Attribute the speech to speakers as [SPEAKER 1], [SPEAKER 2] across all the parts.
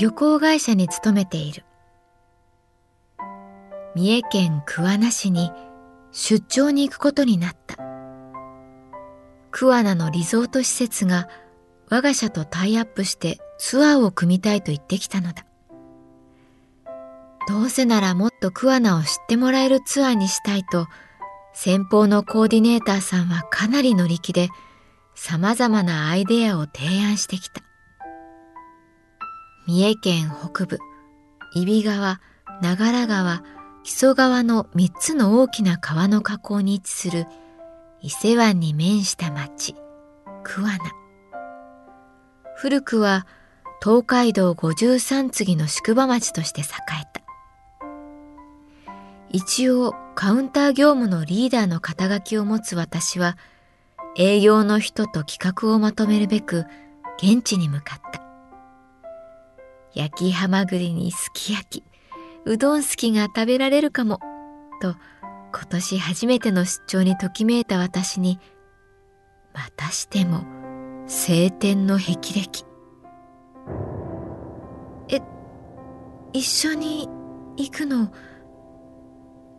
[SPEAKER 1] 旅行会社に勤めている。三重県桑名市に出張に行くことになった。桑名のリゾート施設が我が社とタイアップしてツアーを組みたいと言ってきたのだ。どうせならもっと桑名を知ってもらえるツアーにしたいと先方のコーディネーターさんはかなり乗り気で様々なアイデアを提案してきた。三重県北部、揖斐川、長良川、木曽川の三つの大きな川の河口に位置する伊勢湾に面した町、桑名。古くは東海道五十三次の宿場町として栄えた。一応カウンター業務のリーダーの肩書きを持つ私は営業の人と企画をまとめるべく現地に向かった。焼きハマグリにすき焼き、うどんすきが食べられるかも、と今年初めての出張にときめいた私に、またしても晴天の霹靂。え、一緒に行くの、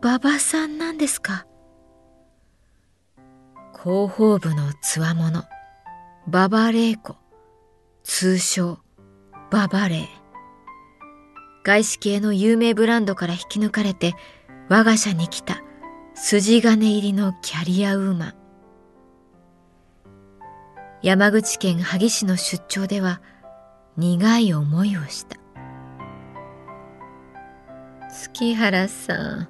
[SPEAKER 1] 馬場さんなんですか？広報部のつわもの、ババレーコ、通称、ババレー。外資系の有名ブランドから引き抜かれて、我が社に来た筋金入りのキャリアウーマン。山口県萩市の出張では、苦い思いをした。月原さん、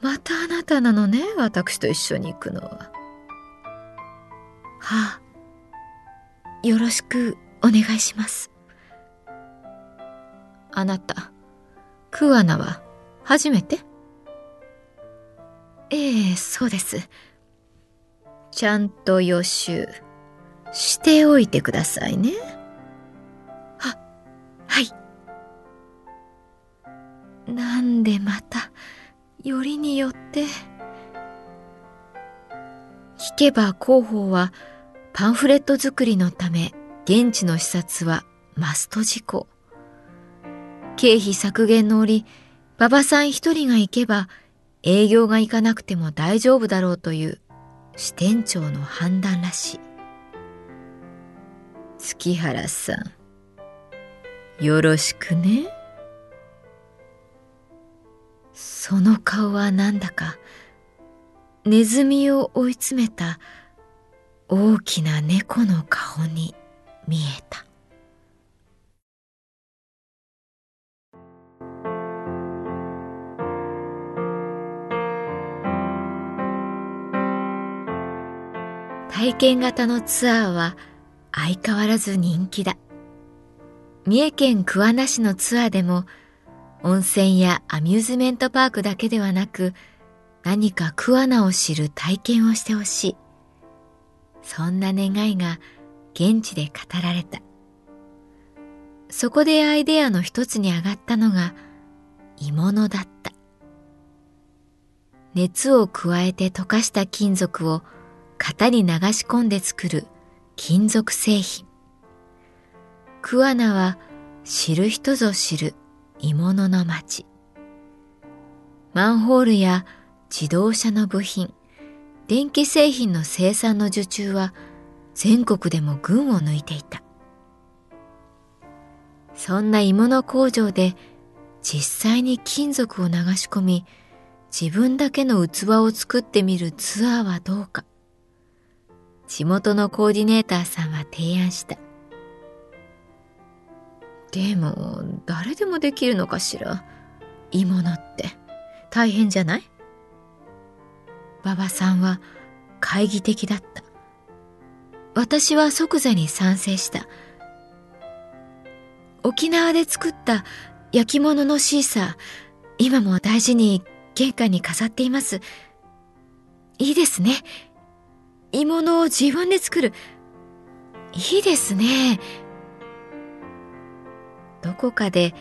[SPEAKER 1] またあなたなのね、私と一緒に行くのは。はあ、よろしくお願いします。あなた、桑名は初めて？ええ、そうです。ちゃんと予習しておいてくださいね。は、はい。なんでまた、よりによって。聞けば広報はパンフレット作りのため現地の視察はマスト事項。経費削減の折、馬場さん一人が行けば営業が行かなくても大丈夫だろうという支店長の判断らしい。月原さん、よろしくね。その顔はなんだかネズミを追い詰めた大きな猫の顔に見えた体験型のツアーは相変わらず人気だ三重県桑名市のツアーでも温泉やアミューズメントパークだけではなく何か桑名を知る体験をしてほしい。そんな願いが現地で語られた。そこでアイデアの一つに上がったのが鋳物だった。熱を加えて溶かした金属を型に流し込んで作る金属製品。桑名は知る人ぞ知る鋳物の町。マンホールや自動車の部品、電気製品の生産の受注は全国でも群を抜いていた。そんな鋳物工場で実際に金属を流し込み自分だけの器を作ってみるツアーはどうか。地元のコーディネーターさんは提案した。でも、誰でもできるのかしら？鋳物って。大変じゃない？馬場さんは懐疑的だった。私は即座に賛成した。沖縄で作った焼き物のシーサー、今も大事に玄関に飾っています。いいですね。鋳物を自分で作る。いいですね。どこかで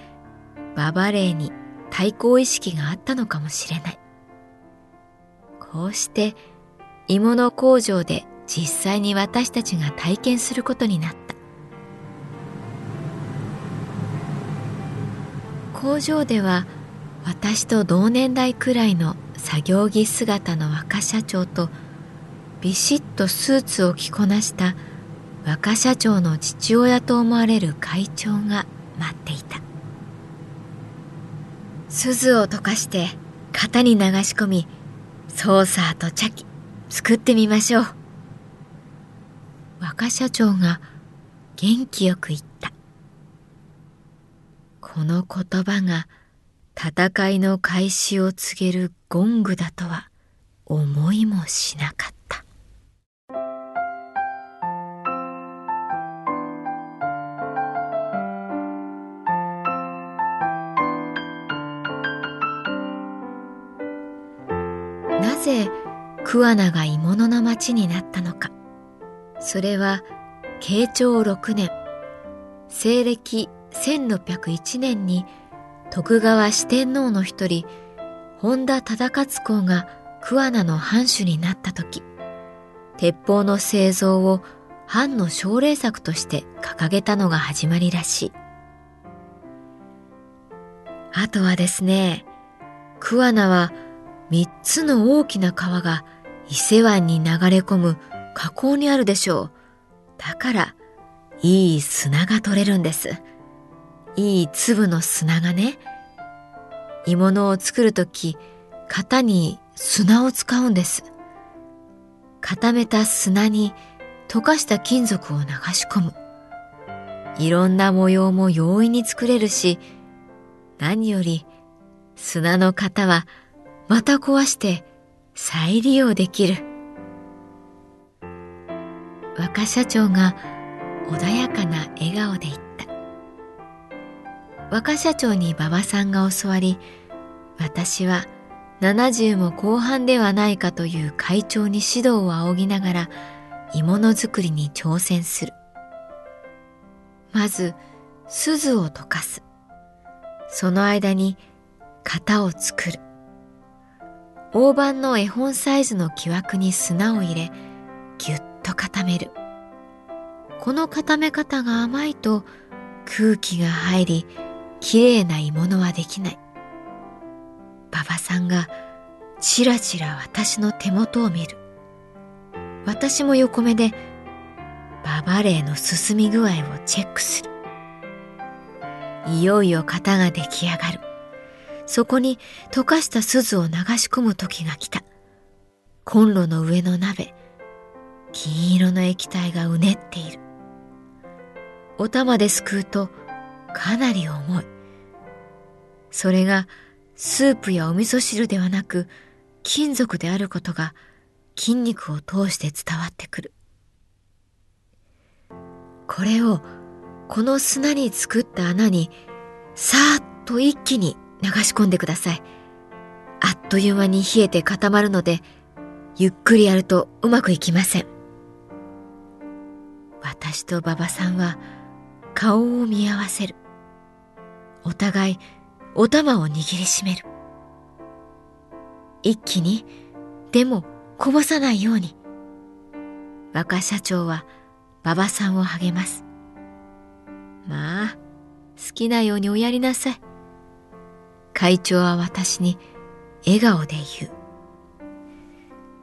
[SPEAKER 1] ババレーに対抗意識があったのかもしれない。こうして鋳物工場で実際に私たちが体験することになった。工場では私と同年代くらいの作業着姿の若社長とビシッとスーツを着こなした若社長の父親と思われる会長が待っていた。鈴を溶かして型に流し込みソーサーと茶器作ってみましょう。若社長が元気よく言った。この言葉が戦いの開始を告げるゴングだとは思いもしなかった。桑名が鋳物の町になったのか。それは慶長6年、西暦1601年に徳川四天王の一人、本田忠勝公が桑名の藩主になった時、鉄砲の製造を藩の奨励策として掲げたのが始まりらしい。あとはですね、桑名は三つの大きな川が伊勢湾に流れ込む河口にあるでしょう。だから、いい砂が取れるんです。いい粒の砂がね。鋳物を作るとき、型に砂を使うんです。固めた砂に溶かした金属を流し込む。いろんな模様も容易に作れるし、何より砂の型はまた壊して再利用できる。若社長が穏やかな笑顔で言った。若社長に馬場さんが教わり、私は70も後半ではないかという会長に指導を仰ぎながら鋳物作りに挑戦する。まず、鈴を溶かす。その間に型を作る。大判の絵本サイズの木枠に砂を入れ、ぎゅっと固める。この固め方が甘いと空気が入り、きれいな鋳物はできない。馬場さんがちらちら私の手元を見る。私も横目でババレーの進み具合をチェックする。いよいよ型が出来上がる。そこに溶かした鈴を流し込む時が来た。コンロの上の鍋、金色の液体がうねっている。お玉ですくうとかなり重い。それがスープやお味噌汁ではなく金属であることが筋肉を通して伝わってくる。これをこの砂に作った穴にさーっと一気に流し込んでください。あっという間に冷えて固まるので、ゆっくりやるとうまくいきません。私と馬場さんは顔を見合わせる。お互いお玉を握りしめる。一気に、でもこぼさないように。若社長は馬場さんを励ます。まあ、好きなようにおやりなさい。会長は私に笑顔で言う。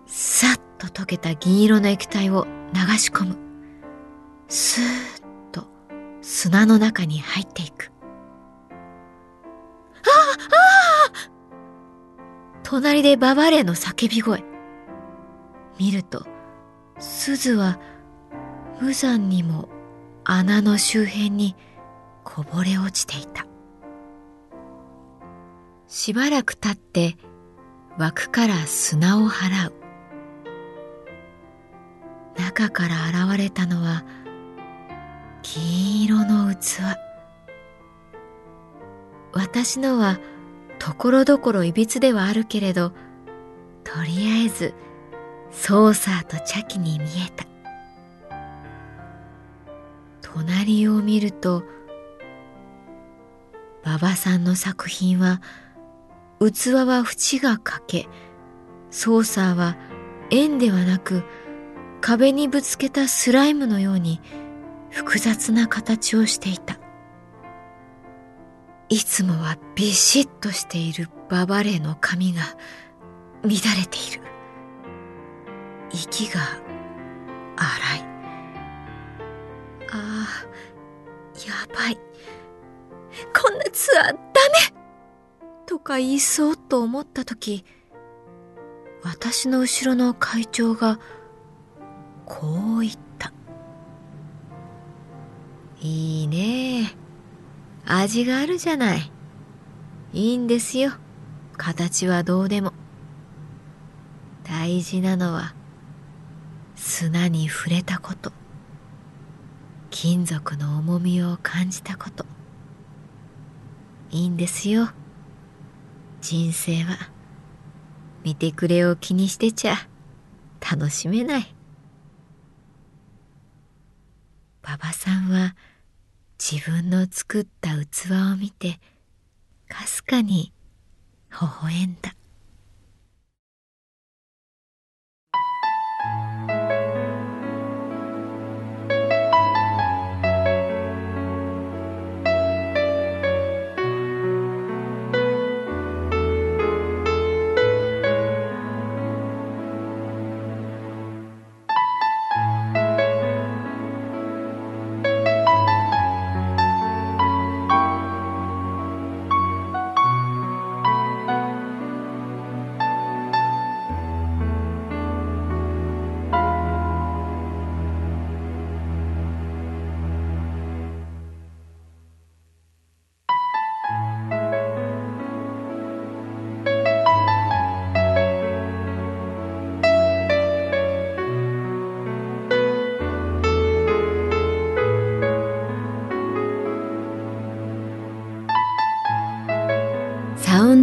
[SPEAKER 1] さっと溶けた銀色の液体を流し込む。スーッと砂の中に入っていく。ああああ隣でババレーの叫び声。見ると、鈴は無残にも穴の周辺にこぼれ落ちていた。しばらく経って枠から砂を払う。中から現れたのは金色の器。私のはところどころいびつではあるけれど、とりあえずソーサーと茶器に見えた。隣を見ると、馬場さんの作品は器は縁が欠け、ソーサーは円ではなく壁にぶつけたスライムのように複雑な形をしていた。いつもはビシッとしているババレーの髪が乱れている。息が荒い。ああ、やばい。こんなツアーダメとか言いそうと思った時、私の後ろの会長がこう言った。いいね味があるじゃない。いいんですよ。形はどうでも。大事なのは砂に触れたこと。金属の重みを感じたこと。いいんですよ。人生は見てくれを気にしてちゃ楽しめない。馬場さんは自分の作った器を見てかすかに微笑んだ。